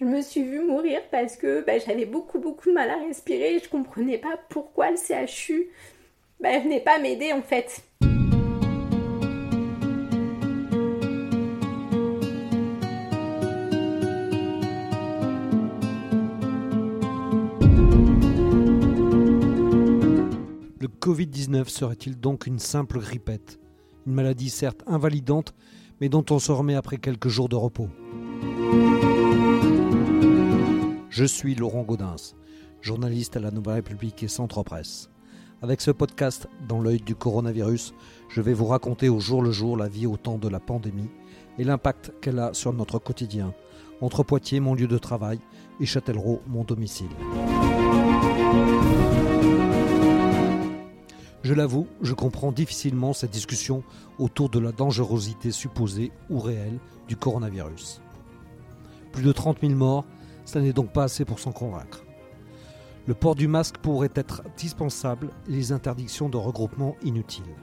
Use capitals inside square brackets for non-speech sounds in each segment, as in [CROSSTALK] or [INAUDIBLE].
Je me suis vue mourir parce que bah, j'avais beaucoup beaucoup de mal à respirer et je comprenais pas pourquoi le CHU bah, venait pas m'aider en fait. Le Covid-19 serait-il donc une simple grippette? Une maladie certes invalidante, mais dont on se remet après quelques jours de repos. Je suis Laurent Gaudens, journaliste à la Nouvelle République et Centre Presse. Avec ce podcast, dans l'œil du coronavirus, je vais vous raconter au jour le jour la vie au temps de la pandémie et l'impact qu'elle a sur notre quotidien, entre Poitiers, mon lieu de travail, et Châtellerault, mon domicile. Je l'avoue, je comprends difficilement cette discussion autour de la dangerosité supposée ou réelle du coronavirus. Plus de 30 000 morts, ça n'est donc pas assez pour s'en convaincre. Le port du masque pourrait être dispensable et les interdictions de regroupement inutiles.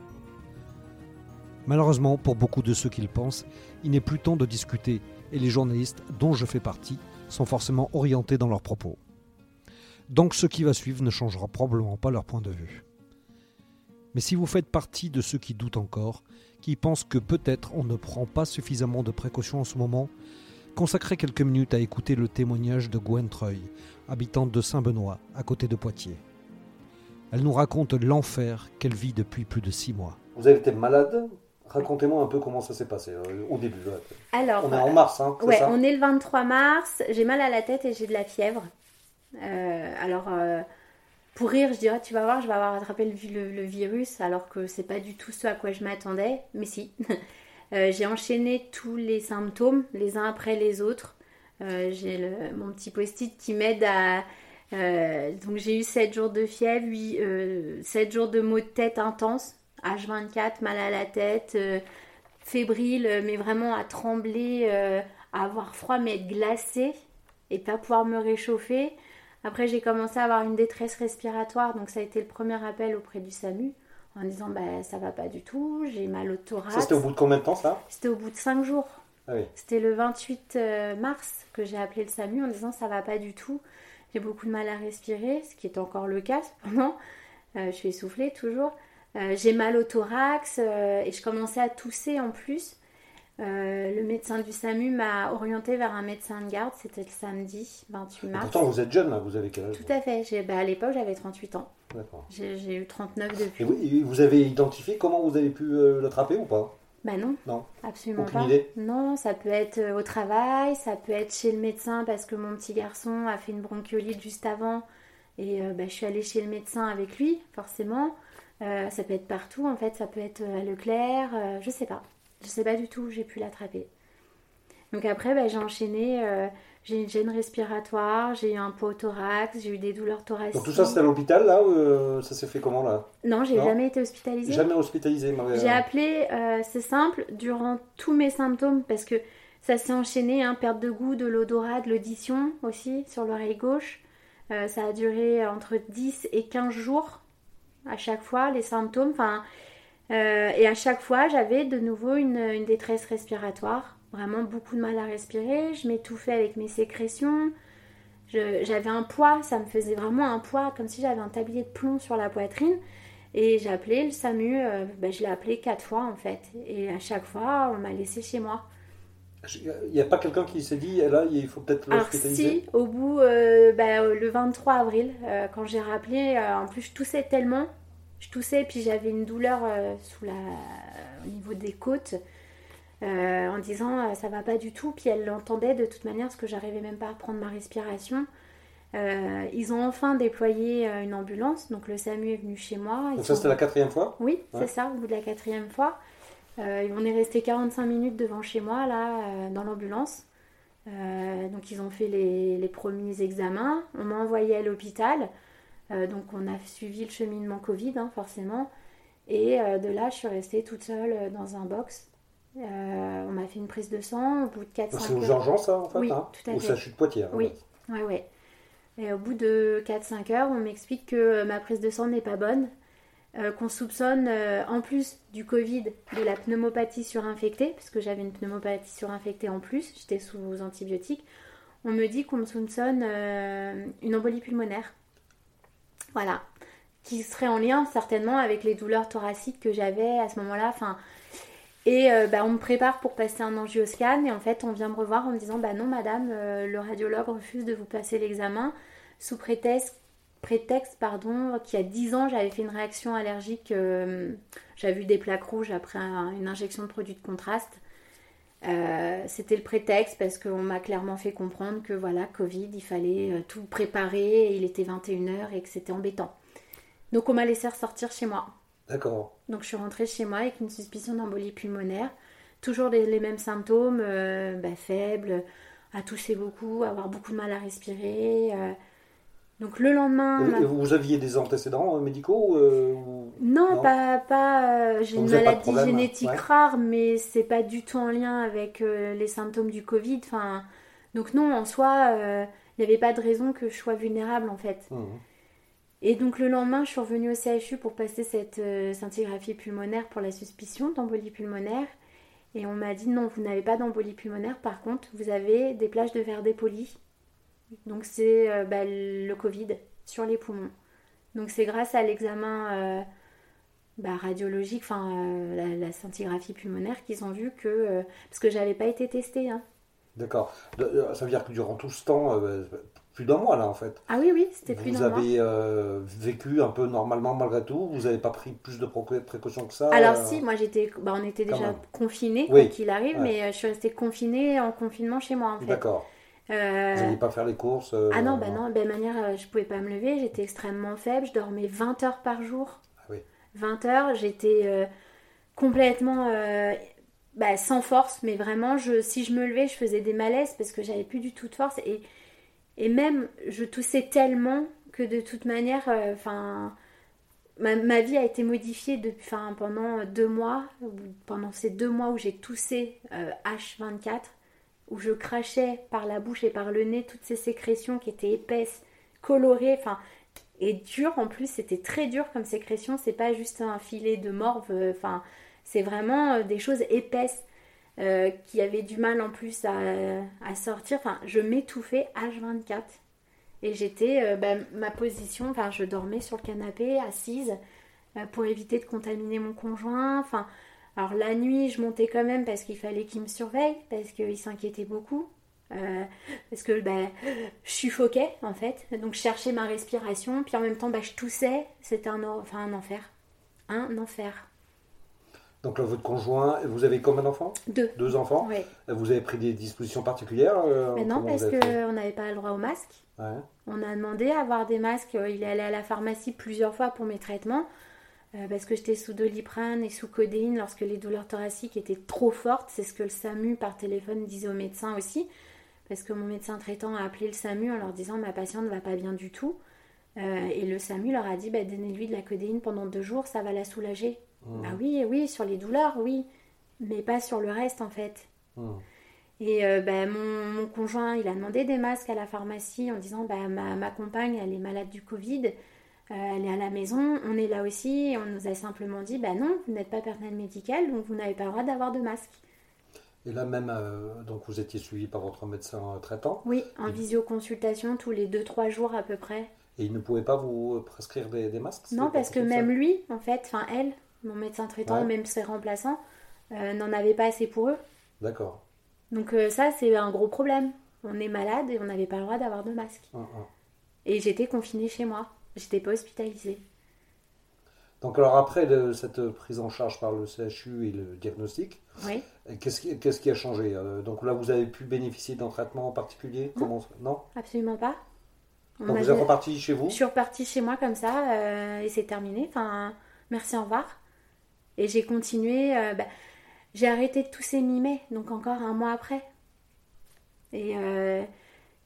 Malheureusement, pour beaucoup de ceux qui le pensent, il n'est plus temps de discuter et les journalistes, dont je fais partie, sont forcément orientés dans leurs propos. Donc ce qui va suivre ne changera probablement pas leur point de vue. Mais si vous faites partie de ceux qui doutent encore, qui pensent que peut-être on ne prend pas suffisamment de précautions en ce moment, consacrez quelques minutes à écouter le témoignage de Gwen Treuil, habitante de Saint-Benoît, à côté de Poitiers. Elle nous raconte l'enfer qu'elle vit depuis plus de six mois. Vous avez été malade? Racontez-moi un peu comment ça s'est passé euh, au début. Alors, on est en mars, hein, ouais, ça? on est le 23 mars. J'ai mal à la tête et j'ai de la fièvre. Euh, alors, euh, pour rire, je dirais, tu vas voir, je vais avoir attrapé le, le, le virus, alors que c'est pas du tout ce à quoi je m'attendais. Mais si. [LAUGHS] Euh, j'ai enchaîné tous les symptômes, les uns après les autres. Euh, j'ai le- mon petit post-it qui m'aide à. euh, donc j'ai eu 7 jours de fièvre, 8, 7 jours de maux de tête intenses, H24, mal à la tête, fébrile, mais vraiment à trembler, à avoir froid, mais être glacée et pas pouvoir me réchauffer. Après, j'ai commencé à avoir une détresse respiratoire, donc ça a été le premier appel auprès du SAMU en disant bah, ça va pas du tout, j'ai mal au thorax. Ça, c'était au bout de combien de temps, ça C'était au bout de 5 jours. Ah oui. C'était le 28 euh, mars que j'ai appelé le SAMU en disant ça va pas du tout. J'ai beaucoup de mal à respirer, ce qui est encore le cas cependant. Euh, je suis essoufflée toujours. Euh, j'ai mal au thorax euh, et je commençais à tousser en plus. Le médecin du SAMU m'a orienté vers un médecin de garde. C'était le samedi 28 Et mars. pourtant, vous êtes jeune, là, vous avez quel âge Tout à fait. Bah, à l'époque, j'avais 38 ans. D'accord. J'ai eu 39 Et depuis. vous, et vous avez identifié comment vous avez pu euh, l'attraper ou pas? Bah non, Non. absolument Aucune pas. idée Non, ça peut être euh, au travail, ça peut être chez le médecin parce que mon petit garçon a fait une bronchiolite juste avant et euh, bah, je suis allée chez le médecin avec lui, forcément. Euh, ça peut être partout, en fait, ça peut être à Leclerc, euh, je sais pas. Je sais pas du tout où j'ai pu l'attraper. Donc après, bah, j'ai enchaîné, j'ai une gêne respiratoire, j'ai eu un pot au thorax, j'ai eu des douleurs thoraciques. Donc tout ça, c'était à l'hôpital, là ou, euh, Ça s'est fait comment, là? Non, j'ai jamais été hospitalisée. Jamais hospitalisé mais, J'ai appelé, euh, c'est simple, durant tous mes symptômes, parce que ça s'est enchaîné, hein, perte de goût, de l'odorat, de l'audition aussi, sur l'oreille gauche. Euh, ça a duré entre 10 et 15 jours à chaque fois, les symptômes. Enfin, euh, et à chaque fois, j'avais de nouveau une, une détresse respiratoire. Vraiment beaucoup de mal à respirer. Je m'étouffais avec mes sécrétions. J'avais un poids, ça me faisait vraiment un poids, comme si j'avais un tablier de plomb sur la poitrine. Et j'ai appelé le SAMU, euh, ben, je l'ai appelé quatre fois en fait. Et à chaque fois, on m'a laissé chez moi. Il n'y a pas quelqu'un qui s'est dit, là, il faut peut-être Alors l'hospitaliser si, au bout, euh, ben, euh, le 23 avril, euh, quand j'ai rappelé, en plus je toussais tellement, je toussais puis j'avais une douleur sous la, au niveau des côtes, euh, en disant euh, ça va pas du tout, puis elle l'entendait de toute manière parce que j'arrivais même pas à prendre ma respiration. Euh, ils ont enfin déployé une ambulance, donc le SAMU est venu chez moi. Ils Donc ça, c'était la quatrième fois? Oui, Ouais. c'est ça, au bout de la quatrième fois. Euh, on est resté 45 minutes devant chez moi, là, dans l'ambulance. Donc, ils ont fait les, les premiers examens. On m'a envoyé à l'hôpital. Donc, on a suivi le cheminement Covid, hein, forcément. Et de là, je suis restée toute seule dans un box. Euh, on m'a fait une prise de sang au bout de 4-5 Donc c'est aux heures. urgences, ça, en fait Oui, hein tout à Ou fait. ça chute Poitiers hein, Oui. Ouais. Et au bout de 4-5 heures, on m'explique que euh, ma prise de sang n'est pas bonne, euh, qu'on soupçonne, euh, en plus du Covid, de la pneumopathie surinfectée, parce que j'avais une pneumopathie surinfectée en plus, j'étais sous antibiotiques. on me dit qu'on me soupçonne une embolie pulmonaire. Voilà. Qui serait en lien certainement avec les douleurs thoraciques que j'avais à ce moment-là. Enfin, et bah, on me prépare pour passer un angioscan et en fait on vient me revoir en me disant bah non madame, le radiologue refuse de vous passer l'examen sous prétexte prétexte pardon qu'il y a 10 ans j'avais fait une réaction allergique euh, j'avais vu des plaques rouges après une injection de produit de contraste. Euh, c'était le prétexte parce qu'on m'a clairement fait comprendre que voilà Covid il fallait euh, tout préparer il était 21h et que c'était embêtant. Donc on m'a laissé ressortir chez moi d'accord donc je suis rentrée chez moi avec une suspicion d'embolie pulmonaire toujours les, mêmes symptômes bah, faibles à tousser beaucoup avoir beaucoup de mal à respirer donc le lendemain. vous aviez des antécédents euh, médicaux euh, non, pas. pas euh, j'ai une maladie génétique rare, mais c'est pas du tout en lien avec les symptômes du Covid. Enfin, donc non, en soi, il n'y avait pas de raison que je sois vulnérable en fait. Mmh. Et donc le lendemain, je suis revenue au CHU pour passer cette scintigraphie pulmonaire pour la suspicion d'embolie pulmonaire. Et on m'a dit non, vous n'avez pas d'embolie pulmonaire, par contre, vous avez des plages de verre dépoli donc c'est euh, bah, le Covid sur les poumons. Donc c'est grâce à l'examen euh, bah, radiologique, enfin euh, la, scintigraphie pulmonaire, qu'ils ont vu que... parce que j'avais pas été testée. Hein. D'accord. Ça veut dire que durant tout ce temps, plus d'un mois là en fait. Ah oui, oui, c'était plus d'un mois. Vous avez vécu un peu normalement malgré tout Vous n'avez pas pris plus de précautions que ça Alors si, moi j'étais, bah, on était déjà confinés quoi qu'il arrive, mais je suis restée confinée en confinement chez moi en fait. D'accord. Euh... Vous n'alliez pas faire les courses euh, Ah non, bah non, de manière, euh, je pouvais pas me lever, j'étais extrêmement faible, je dormais 20 heures par jour. Ah oui. 20 heures, j'étais euh, complètement bah, sans force, mais vraiment, je, si je me levais, je faisais des malaises parce que j'avais plus du tout de force. Et, et même, je toussais tellement que de toute manière, enfin. Ma, vie a été modifiée pendant deux mois, pendant ces deux mois où j'ai toussé H24, où je crachais par la bouche et par le nez toutes ces sécrétions qui étaient épaisses, colorées, et dures en plus, c'était très dur comme sécrétion, c'est pas juste un filet de morve, euh, c'est vraiment euh, des choses épaisses euh, qui avaient du mal en plus à, sortir, enfin, je m'étouffais H24. Et j'étais, bah, ma position, enfin, je dormais sur le canapé, assise, pour éviter de contaminer mon conjoint, enfin, alors la nuit, je montais quand même parce qu'il fallait qu'il me surveille, parce qu'il s'inquiétait beaucoup. Euh, parce que ben, je suffoquais en fait, donc je cherchais ma respiration, puis en même temps bah, je toussais, c'était un, enfin, un enfer. Un enfer. Donc là, votre conjoint, vous avez combien d'enfants Deux. Deux enfants? Oui. Vous avez pris des dispositions particulières euh, Mais Non, parce qu'on n'avait pas le droit au masque. On a demandé à avoir des masques, il est allé à la pharmacie plusieurs fois pour mes traitements. Euh, parce que j'étais sous doliprane et sous codéine lorsque les douleurs thoraciques étaient trop fortes. C'est ce que le SAMU par téléphone disait aux médecins aussi. Parce que mon médecin traitant a appelé le SAMU en leur disant ma patiente ne va pas bien du tout. Euh, et le SAMU leur a dit bah, donnez-lui de la codéine pendant deux jours, ça va la soulager. Ah oui, oui, sur les douleurs, oui, mais pas sur le reste en fait. Mmh. Et euh, bah, mon, conjoint, il a demandé des masques à la pharmacie en disant bah, ma, ma compagne, elle est malade du Covid. Euh, elle est à la maison, on est là aussi, on nous a simplement dit bah non, vous n'êtes pas personnel médical, donc vous n'avez pas le droit d'avoir de masque. Et là même, euh, donc vous étiez suivi par votre médecin traitant Oui, en visioconsultation tous les 2-3 jours à peu près. Et il ne pouvait pas vous prescrire des, masques Non, parce que même lui, en fait, enfin elle, mon médecin traitant, même ses remplaçants, euh, n'en avaient pas assez pour eux. D'accord. Donc ça, c'est un gros problème. On est malade et on n'avait pas le droit d'avoir de masque. Hum, hum. Et j'étais confinée chez moi. J'étais pas hospitalisée. Donc alors après cette prise en charge par le CHU et le diagnostic, oui. qu'est-ce qui, a changé euh, Donc là vous avez pu bénéficier d'un traitement en particulier non, non? Absolument pas. Donc vous êtes reparti chez vous? Je suis repartie chez moi comme ça euh, et c'est terminé. Enfin, merci, au revoir. Et j'ai continué. Euh, bah, j'ai arrêté de tousser mi-mai, donc encore un mois après. Et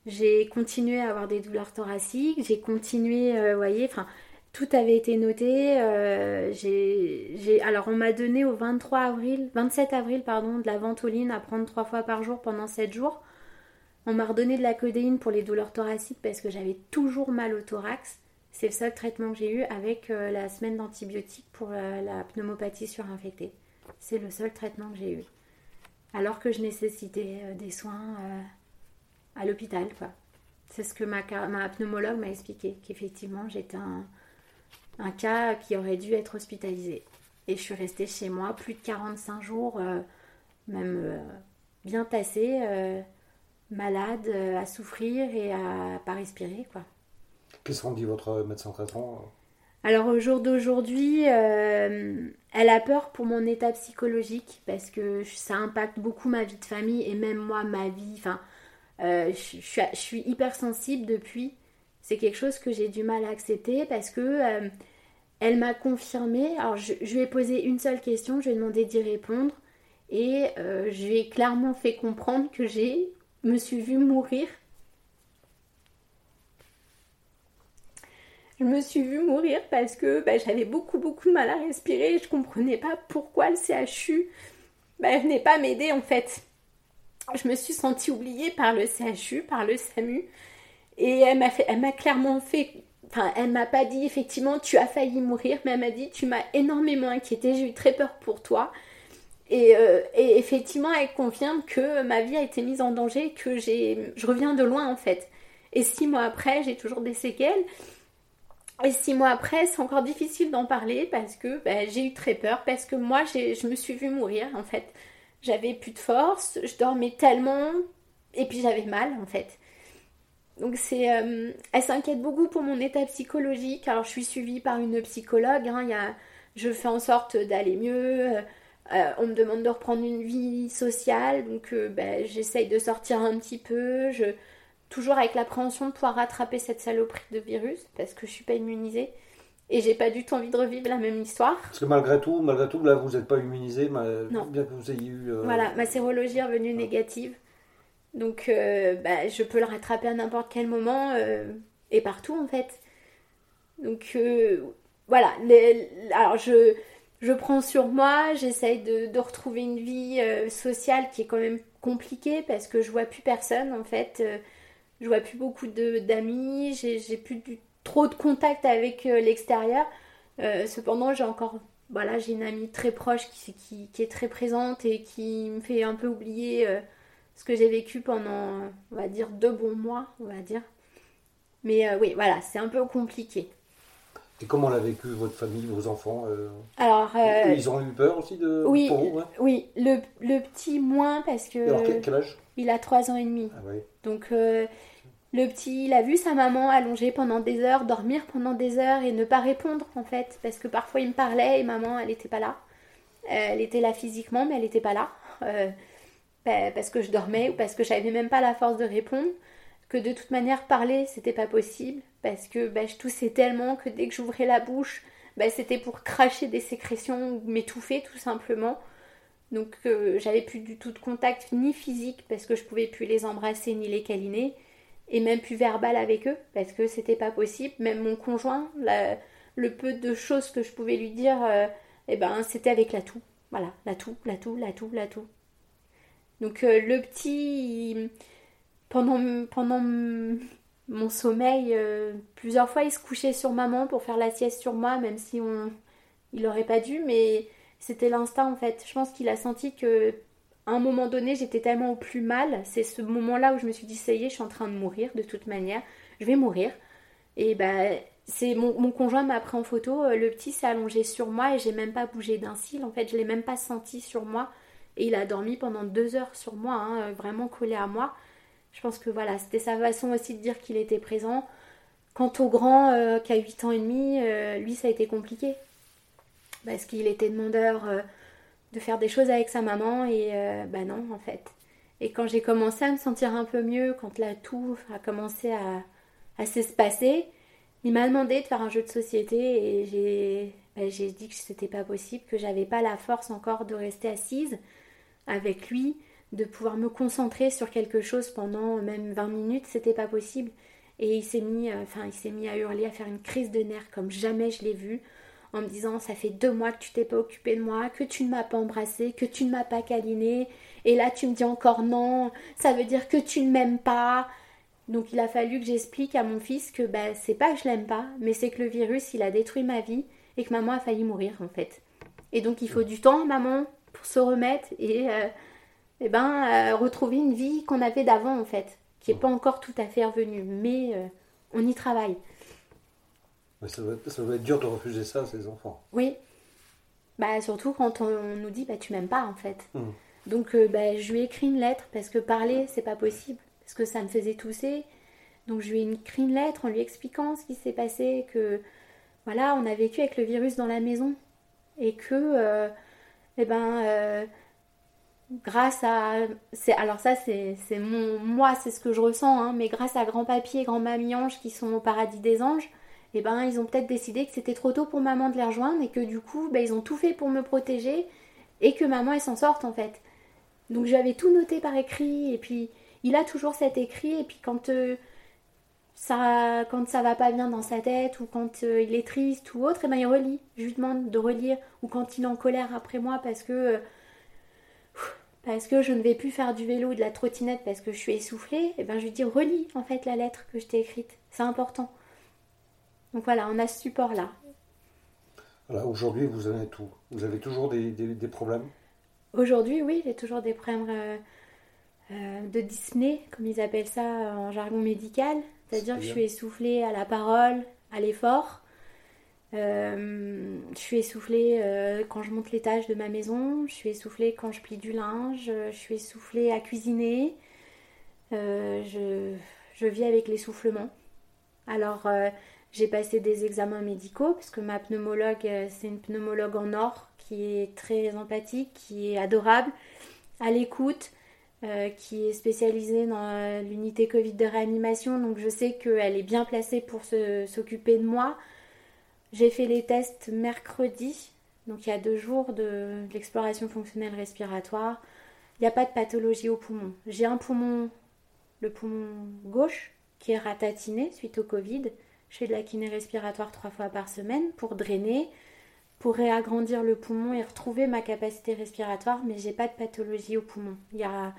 j'ai continué à avoir des douleurs thoraciques, j'ai continué, vous euh, voyez, enfin, tout avait été noté. Euh, j'ai, alors, on m'a donné au 23 avril, 27 avril, de la ventoline à prendre trois fois par jour pendant 7 jours. On m'a redonné de la codéine pour les douleurs thoraciques parce que j'avais toujours mal au thorax. C'est le seul traitement que j'ai eu avec euh, la semaine d'antibiotiques pour la pneumopathie surinfectée. C'est le seul traitement que j'ai eu. Alors que je nécessitais des soins à l'hôpital, quoi. C'est ce que ma, pneumologue m'a expliqué, qu'effectivement j'étais un, cas qui aurait dû être hospitalisé. Et je suis restée chez moi plus de 45 jours, même bien tassée, malade, à souffrir et à pas respirer, quoi. Qu'est-ce qu'on dit votre médecin traitant alors au jour d'aujourd'hui, euh, elle a peur pour mon état psychologique parce que ça impacte beaucoup ma vie de famille et même moi ma vie. Enfin, euh, je, suis hypersensible depuis. C'est quelque chose que j'ai du mal à accepter parce que euh, elle m'a confirmé. Alors je, je, lui ai posé une seule question, je lui ai demandé d'y répondre et je lui ai clairement fait comprendre que j'ai me suis vue mourir je me suis vue mourir parce que bah, j'avais beaucoup beaucoup de mal à respirer et je comprenais pas pourquoi le CHU bah, venait pas m'aider en fait. Je me suis sentie oubliée par le CHU, par le SAMU et elle m'a elle m'a clairement fait, enfin elle m'a pas dit effectivement tu as failli mourir, mais elle m'a dit tu m'as énormément inquiétée, j'ai eu très peur pour toi. Et, euh, effectivement, elle confirme que ma vie a été mise en danger, que j'ai, je reviens de loin en fait. Et six mois après, j'ai toujours des séquelles. Et six mois après, c'est encore difficile d'en parler parce que ben, j'ai eu très peur, parce que moi, je me suis vue mourir en fait. J'avais plus de force, je dormais tellement, et puis j'avais mal en fait. Donc c'est, euh, elle s'inquiète beaucoup pour mon état psychologique. Alors je suis suivie par une psychologue. Hein, y je fais en sorte d'aller mieux. Euh, on me demande de reprendre une vie sociale, donc euh, ben, j'essaye de sortir un petit peu. Je, toujours avec l'appréhension de pouvoir rattraper cette saloperie de virus parce que je suis pas immunisée et j'ai pas du tout envie de revivre la même histoire. Parce que malgré tout, malgré tout, là vous n'êtes pas immunisée, non. bien que vous ayez eu. Euh, voilà, ma sérologie est revenue négative, donc euh, bah, je peux le rattraper à n'importe quel moment euh, et partout en fait. Donc voilà, alors je je prends sur moi, j'essaye de, de, retrouver une vie sociale qui est quand même compliquée parce que je vois plus personne en fait je vois plus beaucoup d'amis, j'ai plus trop de contact avec euh, l'extérieur. Euh, cependant, j'ai encore, voilà, j'ai une amie très proche qui, qui, qui, est très présente et qui me fait un peu oublier euh, ce que j'ai vécu pendant, on va dire, deux bons mois, on va dire. Mais oui, voilà, c'est un peu compliqué. Et comment l'a vécu votre famille, vos enfants Alors, ils ont eu peur aussi de oui, pour vous, Oui, le, le, petit moins parce que. Alors quel, âge? Il a trois ans et demi. Ah, oui. Donc le petit, il a vu sa maman allonger pendant des heures, dormir pendant des heures et ne pas répondre en fait, parce que parfois il me parlait et maman, elle n'était pas là. Elle était là physiquement, mais elle n'était pas là. Euh, parce que je dormais ou parce que j'avais même pas la force de répondre. Que de toute manière, parler, c'était pas possible. Parce que bah, je toussais tellement que dès que j'ouvrais la bouche, bah, c'était pour cracher des sécrétions ou m'étouffer tout simplement. Donc euh, j'avais plus du tout de contact ni physique parce que je pouvais plus les embrasser ni les câliner et même plus verbal avec eux parce que c'était pas possible. Même mon conjoint, le peu de choses que je pouvais lui dire, euh, eh ben c'était avec la toux. Voilà, la toux, la toux, la toux, la toux. Donc euh, le petit, pendant, pendant mon sommeil, euh, plusieurs fois il se couchait sur maman pour faire la sieste sur moi, même si on, il aurait pas dû, mais c'était l'instinct en fait. Je pense qu'il a senti que à un moment donné, j'étais tellement au plus mal. C'est ce moment-là où je me suis dit, ça y est, je suis en train de mourir de toute manière. Je vais mourir. Et ben, c'est mon, conjoint m'a pris en photo. Euh, le petit s'est allongé sur moi et j'ai même pas bougé d'un cil. En fait, je l'ai même pas senti sur moi. Et il a dormi pendant deux heures sur moi, hein, euh, vraiment collé à moi. Je pense que voilà, c'était sa façon aussi de dire qu'il était présent. Quant au grand euh, qui a 8 ans et demi, lui ça a été compliqué. Parce qu'il était demandeur de faire des choses avec sa maman et euh, bah non en fait. Et quand j'ai commencé à me sentir un peu mieux, quand la toux a commencé à, à s'espacer, il m'a demandé de faire un jeu de société et j'ai bah, j'ai dit que c'était pas possible, que j'avais pas la force encore de rester assise avec lui, de pouvoir me concentrer sur quelque chose pendant même 20 minutes, c'était pas possible. Et il s'est mis, euh, enfin, il s'est mis à hurler, à faire une crise de nerfs comme jamais je l'ai vu en me disant ça fait deux mois que tu t'es pas occupé de moi, que tu ne m'as pas embrassé, que tu ne m'as pas câliné, et là tu me dis encore non, ça veut dire que tu ne m'aimes pas. Donc il a fallu que j'explique à mon fils que bah, c'est pas que je l'aime pas, mais c'est que le virus il a détruit ma vie et que maman a failli mourir en fait. Et donc il faut du temps maman pour se remettre et, euh, ben euh, retrouver une vie qu'on avait d'avant en fait. qui n'est pas encore tout à fait revenu, mais euh, on y travaille. Mais ça doit, être, ça doit être dur de refuser ça à ses enfants. Oui. Bah, surtout quand on, nous dit bah, tu m'aimes pas en fait. Mhm. Donc euh, bah, je lui ai écrit une lettre parce que parler c'est pas possible. Parce que ça me faisait tousser. Donc je lui ai écrit une lettre en lui expliquant ce qui s'est passé, que voilà, on a vécu avec le virus dans la maison. Et que, eh ben, grâce à. c'est Alors ça, c'est c'est mon. Moi, c'est ce que je ressens, hein, mais grâce à grand-papy et grand-mamie Ange qui sont au paradis des anges, eh ben, ils ont peut-être décidé que c'était trop tôt pour maman de les rejoindre et que du coup, ben, ils ont tout fait pour me protéger et que maman, elle s'en sorte en fait. Donc j'avais tout noté par écrit et puis il a toujours cet écrit et puis quand euh, ça quand ça va pas bien dans sa tête ou quand euh, il est triste ou autre, et ben il relit. Je lui demande de relire ou quand il est en colère après moi parce que euh, parce que je ne vais plus faire du vélo ou de la trottinette parce que je suis essoufflée, et ben je lui dis relis en fait la lettre que je t'ai écrite. C'est important. Donc voilà, on a ce support là. Voilà, Aujourd'hui, vous en êtes où? Vous avez toujours des, des- des problèmes? Aujourd'hui, oui, j'ai toujours des problèmes euh, euh, de Disney, comme ils appellent ça en jargon médical. C'est-à-dire que je suis essoufflée à la parole, à l'effort. Euh, je suis essoufflée euh, quand je monte l'étage de ma maison. Je suis essoufflée quand je plie du linge. Je suis essoufflée à cuisiner. Euh, je, je vis avec l'essoufflement. Alors, j'ai passé des examens médicaux, parce que ma pneumologue, c'est une pneumologue en or qui est très empathique, qui est adorable, à l'écoute, qui est spécialisée dans l'unité Covid de réanimation. Donc, je sais qu'elle est bien placée pour s'occuper de moi. J'ai fait les tests mercredi, donc il y a deux jours de, l'exploration fonctionnelle respiratoire. Il n'y a pas de pathologie au poumon. J'ai un poumon, le poumon gauche, qui est ratatiné suite au Covid. Je fais de la kiné respiratoire trois fois par semaine pour drainer, pour réagrandir le poumon et retrouver ma capacité respiratoire, mais j'ai pas de pathologie au poumon. Il y a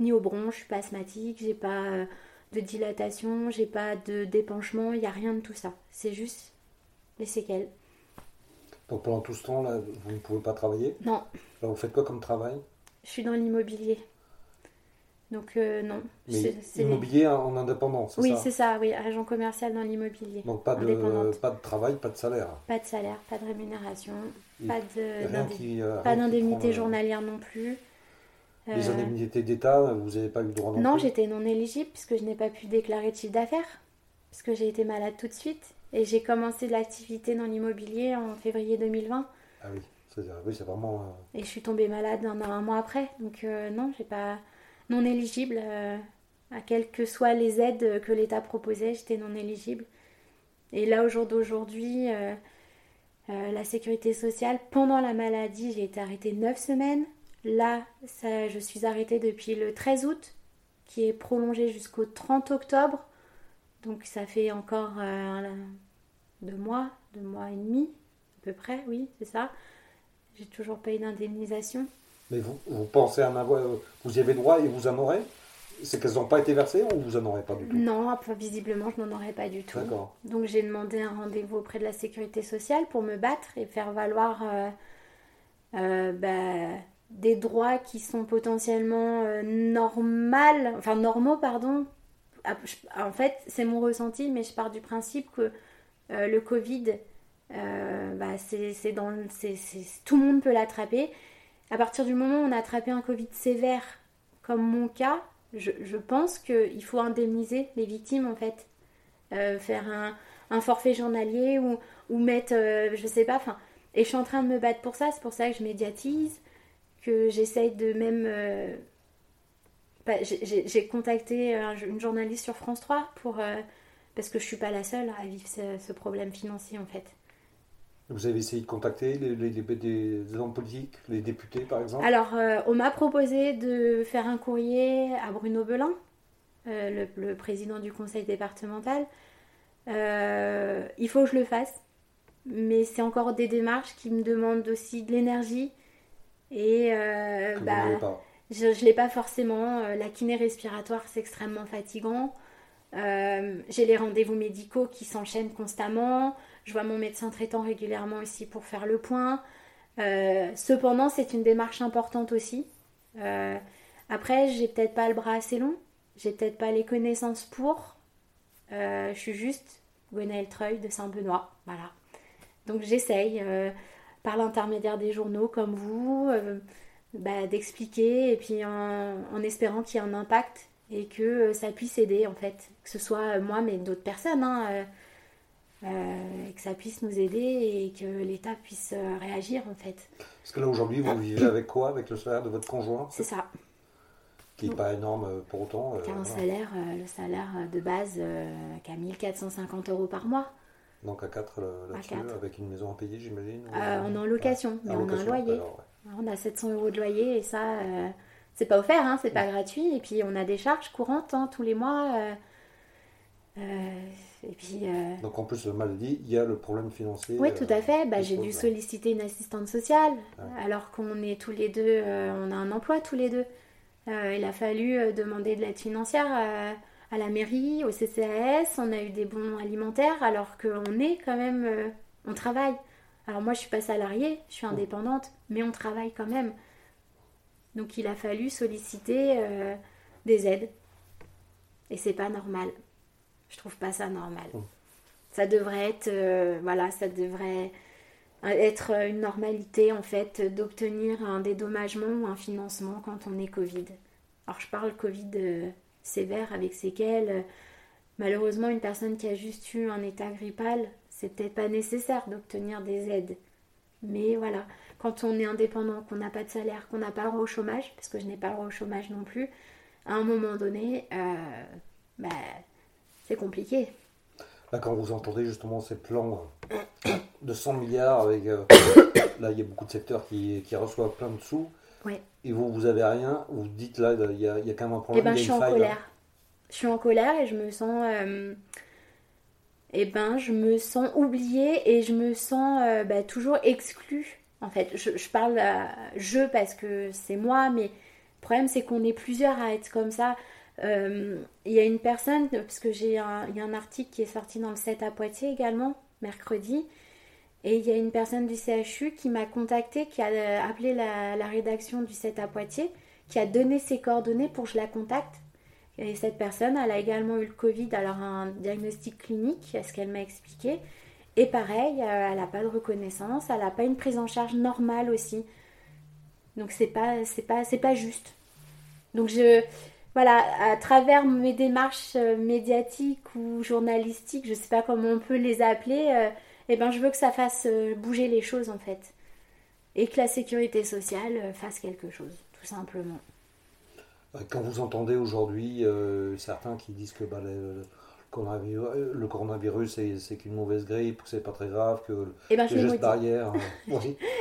ni au bronche, je suis pas asthmatique, j'ai pas euh, de dilatation, j'ai pas de dépenchement, il n'y a rien de tout ça. C'est juste les séquelles. Donc pendant tout ce temps-là, vous ne pouvez pas travailler Non, Alors vous faites quoi comme travail? Je suis dans l'immobilier. Donc euh, non. Mais C'est- c'est- immobilier en indépendant, c'est Oui, c'est ça, oui, agent commercial dans l'immobilier. Donc pas de, Indépendante. pas de travail, pas de salaire. Pas de salaire, pas de rémunération, Et pas d'indemnité euh, journalière non plus. Les Euh, indemnités d'État, vous n'avez pas eu le droit non, non, j'étais non éligible puisque je n'ai pas pu déclarer de chiffre d'affaires, parce que j'ai été malade tout de suite. Et j'ai commencé de l'activité dans l'immobilier en février 2020 Ah oui, c'est oui, c'est vraiment... euh, et je suis tombée malade un, un mois après. Donc euh, non, j'ai pas non éligible euh, à quelles que soient les aides que l'État proposait, j'étais non éligible. Et là au jour d'aujourd'hui, euh, la sécurité sociale pendant la maladie, j'ai été arrêtée 9 semaines. Là, ça, je suis arrêtée depuis le 13 août, qui est prolongé jusqu'au 30 octobre. Donc ça fait encore euh, deux mois, deux mois et demi à peu près, oui, c'est ça. J'ai toujours pas eu d'indemnisation. Mais vous, vous pensez en avoir... Vous y avez droit et vous en aurez? C'est qu'elles n'ont pas été versées ou vous en aurez pas du tout? Non, visiblement, je n'en aurais pas du tout. D'accord. Donc j'ai demandé un rendez-vous auprès de la sécurité sociale pour me battre et faire valoir euh, euh, bah, des droits qui sont potentiellement normales, enfin normaux, pardon. Ah, En fait, c'est mon ressenti, mais je pars du principe que euh, le Covid, euh, bah, c'est dans tout le monde peut l'attraper. À partir du moment où on a attrapé un Covid sévère, comme mon cas, je, pense qu'il faut indemniser les victimes en fait. Euh, faire un, forfait journalier ou, mettre, je sais pas, enfin. Et je suis en train de me battre pour ça, c'est pour ça que je médiatise, que j'essaye de même. Euh, bah, j'ai- contacté un- une journaliste sur France 3 pour. euh, parce que je suis pas la seule à vivre ce, ce problème financier en fait. Vous avez essayé de contacter les, les, les- des hommes politiques, les députés par exemple? Alors, euh, on m'a proposé de faire un courrier à Bruno Belin, euh, le, le président du conseil départemental. Euh, il faut que je le fasse, mais c'est encore des démarches qui me demandent aussi de l'énergie. Et euh, vous bah, n'avez pas. Je ne l'ai pas forcément. Euh, La kiné respiratoire, c'est extrêmement fatigant. Euh, J'ai les rendez-vous médicaux qui s'enchaînent constamment. Je vois mon médecin traitant régulièrement aussi pour faire le point. Euh, cependant, c'est une démarche importante aussi. Euh, après, j'ai peut-être pas le bras assez long. j'ai peut-être pas les connaissances pour. je suis juste Gwenaëlle Treuil de Saint-Benoît. Voilà. Donc j'essaye, par l'intermédiaire des journaux comme vous, bah, d'expliquer et puis en, espérant qu'il y ait un impact et que ça puisse aider en fait. Que ce soit moi mais d'autres personnes. Hein, euh, que ça puisse nous aider et que l'État puisse euh, réagir en fait. Parce que là aujourd'hui, vous vivez avec quoi? Avec le salaire de votre conjoint C'est ça. Qui n'est pas énorme euh, pour autant. Qui a un salaire, le salaire de base qui a 1450 euros par mois. Donc à 4 là-dessus, avec une maison à payer, j'imagine On est en location, mais on a un loyer. On a 700 euros de loyer et ça, c'est pas offert, hein, c'est pas gratuit. Et puis on a des charges courantes hein, tous les mois. Et puis, euh, Donc en plus de maladie, il y a le problème financier. Oui, tout à fait. Bah, j'ai dû solliciter une assistante sociale, alors qu'on est tous les deux, euh, on a un emploi tous les deux. Euh, il a fallu demander de l'aide financière à, la mairie, au CCAS. On a eu des bons alimentaires, alors qu'on est quand même, on travaille. Alors moi, je suis pas salariée, je suis indépendante, mais on travaille quand même. Donc il a fallu solliciter des aides. Et c'est pas normal. Je trouve pas ça normal. Ça devrait être, euh, voilà, ça devrait être une normalité en fait d'obtenir un dédommagement ou un financement quand on est Covid. Alors je parle Covid euh, sévère avec séquelles. Malheureusement, une personne qui a juste eu un état grippal, c'est peut-être pas nécessaire d'obtenir des aides. Mais voilà, quand on est indépendant, qu'on n'a pas de salaire, qu'on n'a pas le droit au chômage, parce que je n'ai pas le droit au chômage non plus, à un moment donné, euh, bah, c'est compliqué. Là, quand vous entendez justement ces plans de 100 milliards, avec euh, [COUGHS] là, il y a beaucoup de secteurs qui, reçoivent plein de sous, et vous, vous avez rien, vous dites là, il y a, il y a quand même un problème. Eh ben, je suis en colère. Je suis en colère et je me sens. Euh, eh ben, je me sens oubliée et je me sens bah, toujours exclue. En fait, je, je parle je parce que c'est moi, mais le problème c'est qu'on est plusieurs à être comme ça. Euh, il y a une personne, parce que j'ai un, y a un article qui est sorti dans le 7 à Poitiers également, mercredi, et il y a une personne du CHU qui m'a contacté, qui a euh, appelé la, rédaction du 7 à Poitiers, qui a donné ses coordonnées pour que je la contacte. Et cette personne, elle a également eu le Covid, alors un diagnostic clinique, ce qu'elle m'a expliqué. Et pareil, euh, elle n'a pas de reconnaissance, elle n'a pas une prise en charge normale aussi. Donc c'est pas, c'est pas, c'est pas juste. Donc je, voilà, à travers mes démarches euh, médiatiques ou journalistiques, je ne sais pas comment on peut les appeler, euh, eh ben, je veux que ça fasse bouger les choses en fait. Et que la sécurité sociale fasse quelque chose, tout simplement. Quand vous entendez aujourd'hui certains qui disent que bah, le, coronavirus, c'est qu'une mauvaise grippe, que c'est pas très grave, que eh ben, je barrière. [LAUGHS]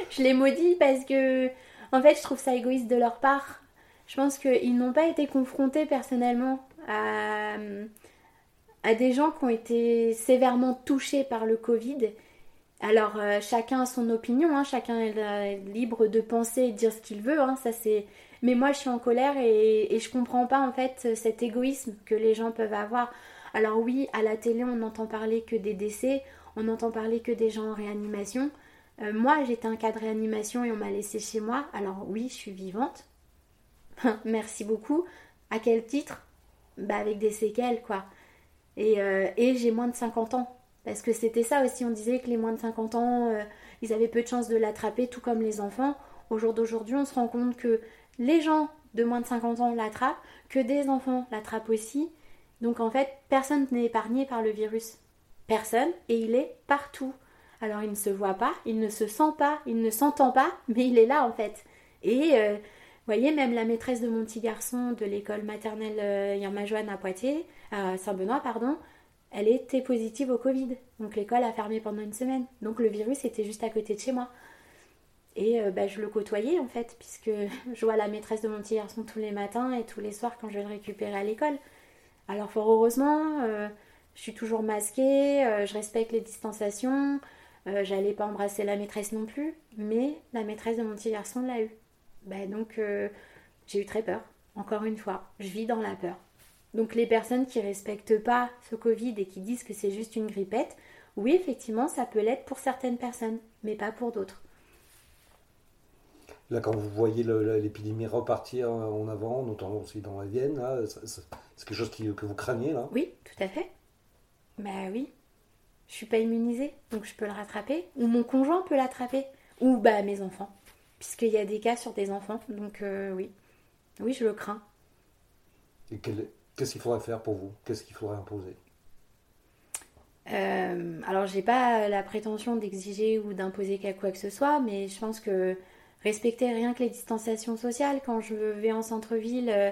je les maudis parce que, en fait, je trouve ça égoïste de leur part je pense qu'ils n'ont pas été confrontés personnellement à, des gens qui ont été sévèrement touchés par le Covid. Alors euh, chacun a son opinion, hein, chacun est libre de penser et de dire ce qu'il veut. Hein, ça c'est. Mais moi je suis en colère et, et je comprends pas en fait cet égoïsme que les gens peuvent avoir. Alors oui, à la télé on n'entend parler que des décès, on n'entend parler que des gens en réanimation. Euh, moi j'étais un cas de réanimation et on m'a laissé chez moi. Alors oui, je suis vivante, [LAUGHS] Merci beaucoup. À quel titre? Bah avec des séquelles quoi. Et, euh, et j'ai moins de 50 ans. Parce que c'était ça aussi, on disait que les moins de 50 ans, euh, ils avaient peu de chances de l'attraper, tout comme les enfants. Au jour d'aujourd'hui, on se rend compte que les gens de moins de 50 ans l'attrapent, que des enfants l'attrapent aussi. Donc en fait, personne n'est épargné par le virus. Personne, et il est partout. Alors il ne se voit pas, il ne se sent pas, il ne s'entend pas, mais il est là en fait. Et euh, voyez, même la maîtresse de mon petit garçon de l'école maternelle euh, Yermajoine à Poitiers, Saint-Benoît, pardon, elle était positive au Covid. Donc l'école a fermé pendant une semaine. Donc le virus était juste à côté de chez moi. Et euh, bah, je le côtoyais en fait, puisque je vois la maîtresse de mon petit garçon tous les matins et tous les soirs quand je vais le récupérer à l'école. Alors fort heureusement, euh, je suis toujours masquée, je respecte les distanciations, j'allais pas embrasser la maîtresse non plus, mais la maîtresse de mon petit garçon l'a eu. Bah, donc euh, j'ai eu très peur. Encore une fois, je vis dans la peur. Donc les personnes qui respectent pas ce Covid et qui disent que c'est juste une grippette, oui effectivement ça peut l'être pour certaines personnes, mais pas pour d'autres. Là, quand vous voyez l'épidémie repartir en avant, notamment aussi dans la Vienne, c'est quelque chose que vous craignez là? Oui, tout à fait. Bah oui. Je suis pas immunisée, donc je peux le rattraper. Ou mon conjoint peut l'attraper. Ou bah mes enfants. Puisqu'il y a des cas sur des enfants. Donc euh, oui. Oui, je le crains. Et qu'est-ce qu'il faudrait faire pour vous? Qu'est-ce qu'il faudrait imposer? Euh, alors, j'ai pas la prétention d'exiger ou d'imposer quoi que ce soit, mais je pense que respecter rien que les distanciations sociales, quand je vais en centre-ville euh,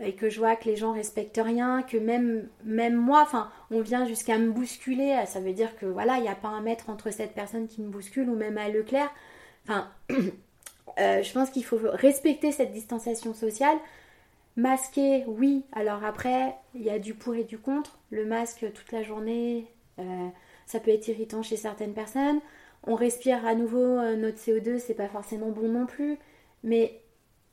et que je vois que les gens respectent rien, que même, même moi, enfin, on vient jusqu'à me bousculer, ça veut dire que voilà, il n'y a pas un mètre entre cette personne qui me bouscule ou même à Leclerc. Enfin, [CLEARS THROAT] euh, je pense qu'il faut respecter cette distanciation sociale. Masquer, oui. Alors après, il y a du pour et du contre. Le masque toute la journée, euh, ça peut être irritant chez certaines personnes. On respire à nouveau euh, notre CO2, c'est pas forcément bon non plus. Mais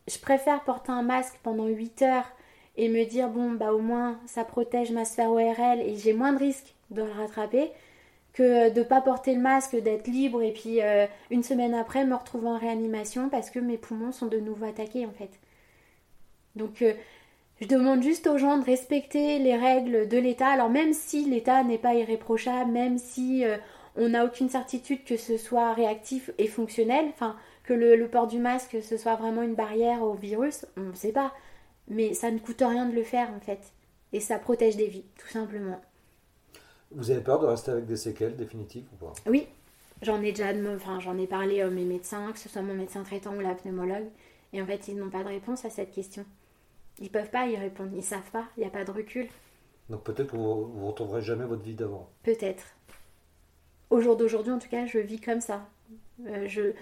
je préfère porter un masque pendant 8 heures et me dire bon bah au moins ça protège ma sphère ORL et j'ai moins de risques de le rattraper que de pas porter le masque, d'être libre et puis euh, une semaine après me retrouver en réanimation parce que mes poumons sont de nouveau attaqués en fait. Donc je demande juste aux gens de respecter les règles de l'État. Alors même si l'État n'est pas irréprochable, même si euh, on n'a aucune certitude que ce soit réactif et fonctionnel, enfin que le, port du masque ce soit vraiment une barrière au virus, on ne sait pas. Mais ça ne coûte rien de le faire en fait. Et ça protège des vies, tout simplement. Vous avez peur de rester avec des séquelles définitives ou pas? Oui, j'en ai déjà, enfin j'en ai parlé à mes médecins, que ce soit mon médecin traitant ou la pneumologue, et en fait ils n'ont pas de réponse à cette question. Ils peuvent pas y répondre, ils savent pas, il n'y a pas de recul. Donc peut-être que vous ne retrouverez jamais votre vie d'avant. Peut-être. Au jour d'aujourd'hui, en tout cas, je vis comme ça. Euh, je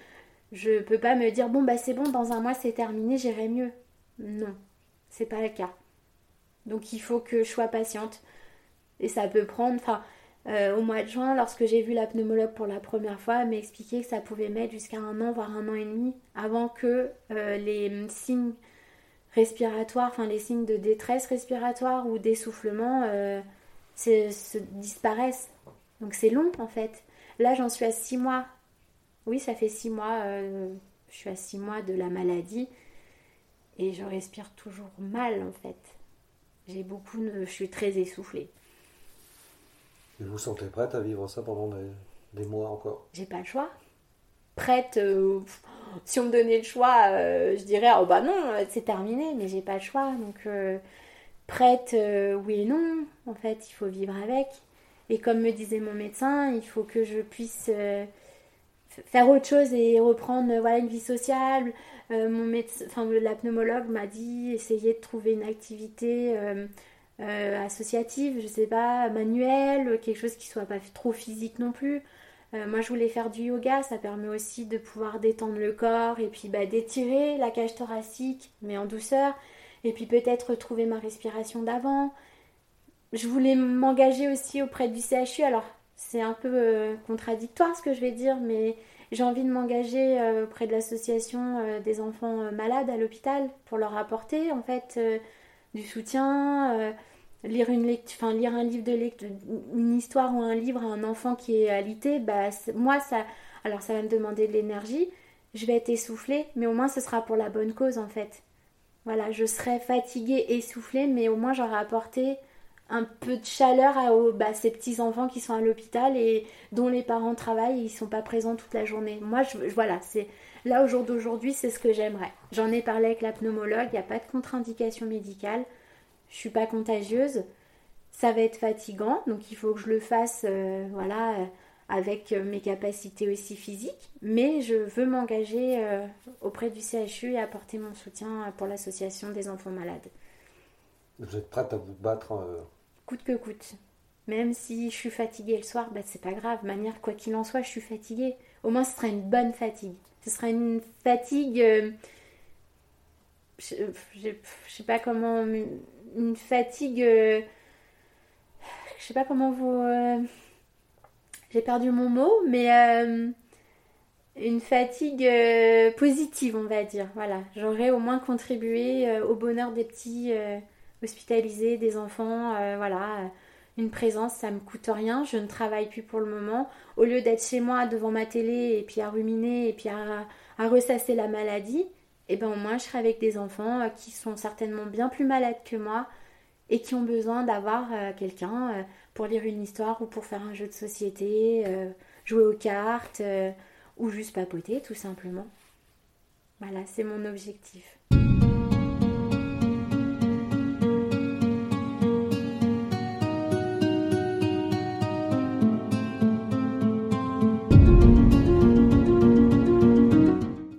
je peux pas me dire bon bah c'est bon, dans un mois c'est terminé, j'irai mieux. Non, c'est pas le cas. Donc il faut que je sois patiente. Et ça peut prendre, enfin, euh, au mois de juin, lorsque j'ai vu la pneumologue pour la première fois, elle m'a expliqué que ça pouvait mettre jusqu'à un an, voire un an et demi, avant que euh, les signes respiratoires, enfin les signes de détresse respiratoire ou d'essoufflement se, disparaissent. Donc c'est long en fait. Là j'en suis à six mois. Oui, ça fait six mois. Euh, je suis à six mois de la maladie et je respire toujours mal en fait. J'ai beaucoup, je suis très essoufflée. Et vous vous sentez prête à vivre ça pendant des, mois encore? J'ai pas le choix. Prête. Euh, si on me donnait le choix, euh, je dirais oh bah non, c'est terminé, mais j'ai pas le choix. Donc euh, prête, oui et non. En fait, il faut vivre avec. Et comme me disait mon médecin, il faut que je puisse faire autre chose et reprendre voilà une vie sociale. mon médecin, la pneumologue m'a dit essayer de trouver une activité associative, je sais pas, manuelle, quelque chose qui soit pas trop physique non plus. Euh, moi, je voulais faire du yoga, ça permet aussi de pouvoir détendre le corps et puis bah, d'étirer la cage thoracique, mais en douceur. Et puis peut-être retrouver ma respiration d'avant. Je voulais m'engager aussi auprès du CHU. Alors, c'est un peu euh, contradictoire ce que je vais dire, mais j'ai envie de m'engager euh, auprès de l'association des enfants malades à l'hôpital pour leur apporter en fait du soutien lire une lire un livre de lecture, une histoire ou un livre à un enfant qui est alité, bah moi ça, alors ça va me demander de l'énergie, je vais être essoufflée, mais au moins ce sera pour la bonne cause en fait. Voilà, je serai fatiguée, essoufflée, mais au moins j'aurai apporté un peu de chaleur à bah, ces petits enfants qui sont à l'hôpital et dont les parents travaillent et ils sont pas présents toute la journée. Moi, voilà, c'est là au jour d'aujourd'hui, c'est ce que j'aimerais. J'en ai parlé avec la pneumologue, il n'y a pas de contre-indication médicale je suis pas contagieuse, ça va être fatigant, donc il faut que je le fasse, euh, voilà, euh, avec euh, mes capacités aussi physiques, mais je veux m'engager auprès du CHU et apporter mon soutien pour l'association des enfants malades. Vous êtes prête à vous battre Coûte que coûte. Même si je suis fatiguée le soir, bah, c'est pas grave. Manière, quoi qu'il en soit, je suis fatiguée. Au moins, ce sera une bonne fatigue. Ce sera une fatigue. je, je, sais pas comment une fatigue. Euh, je sais pas comment vous. Euh, j'ai perdu mon mot, mais euh, une fatigue positive, on va dire. Voilà, j'aurais au moins contribué au bonheur des petits hospitalisés, des enfants. voilà, une présence, ça me coûte rien. Je ne travaille plus pour le moment. Au lieu d'être chez moi devant ma télé et puis à ruminer et puis à, ressasser la maladie, et eh ben au moins je serai avec des enfants euh, qui sont certainement bien plus malades que moi et qui ont besoin d'avoir euh, quelqu'un euh, pour lire une histoire ou pour faire un jeu de société, jouer aux cartes ou juste papoter tout simplement. Voilà, c'est mon objectif.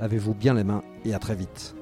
Lavez-vous bien les mains et à très vite.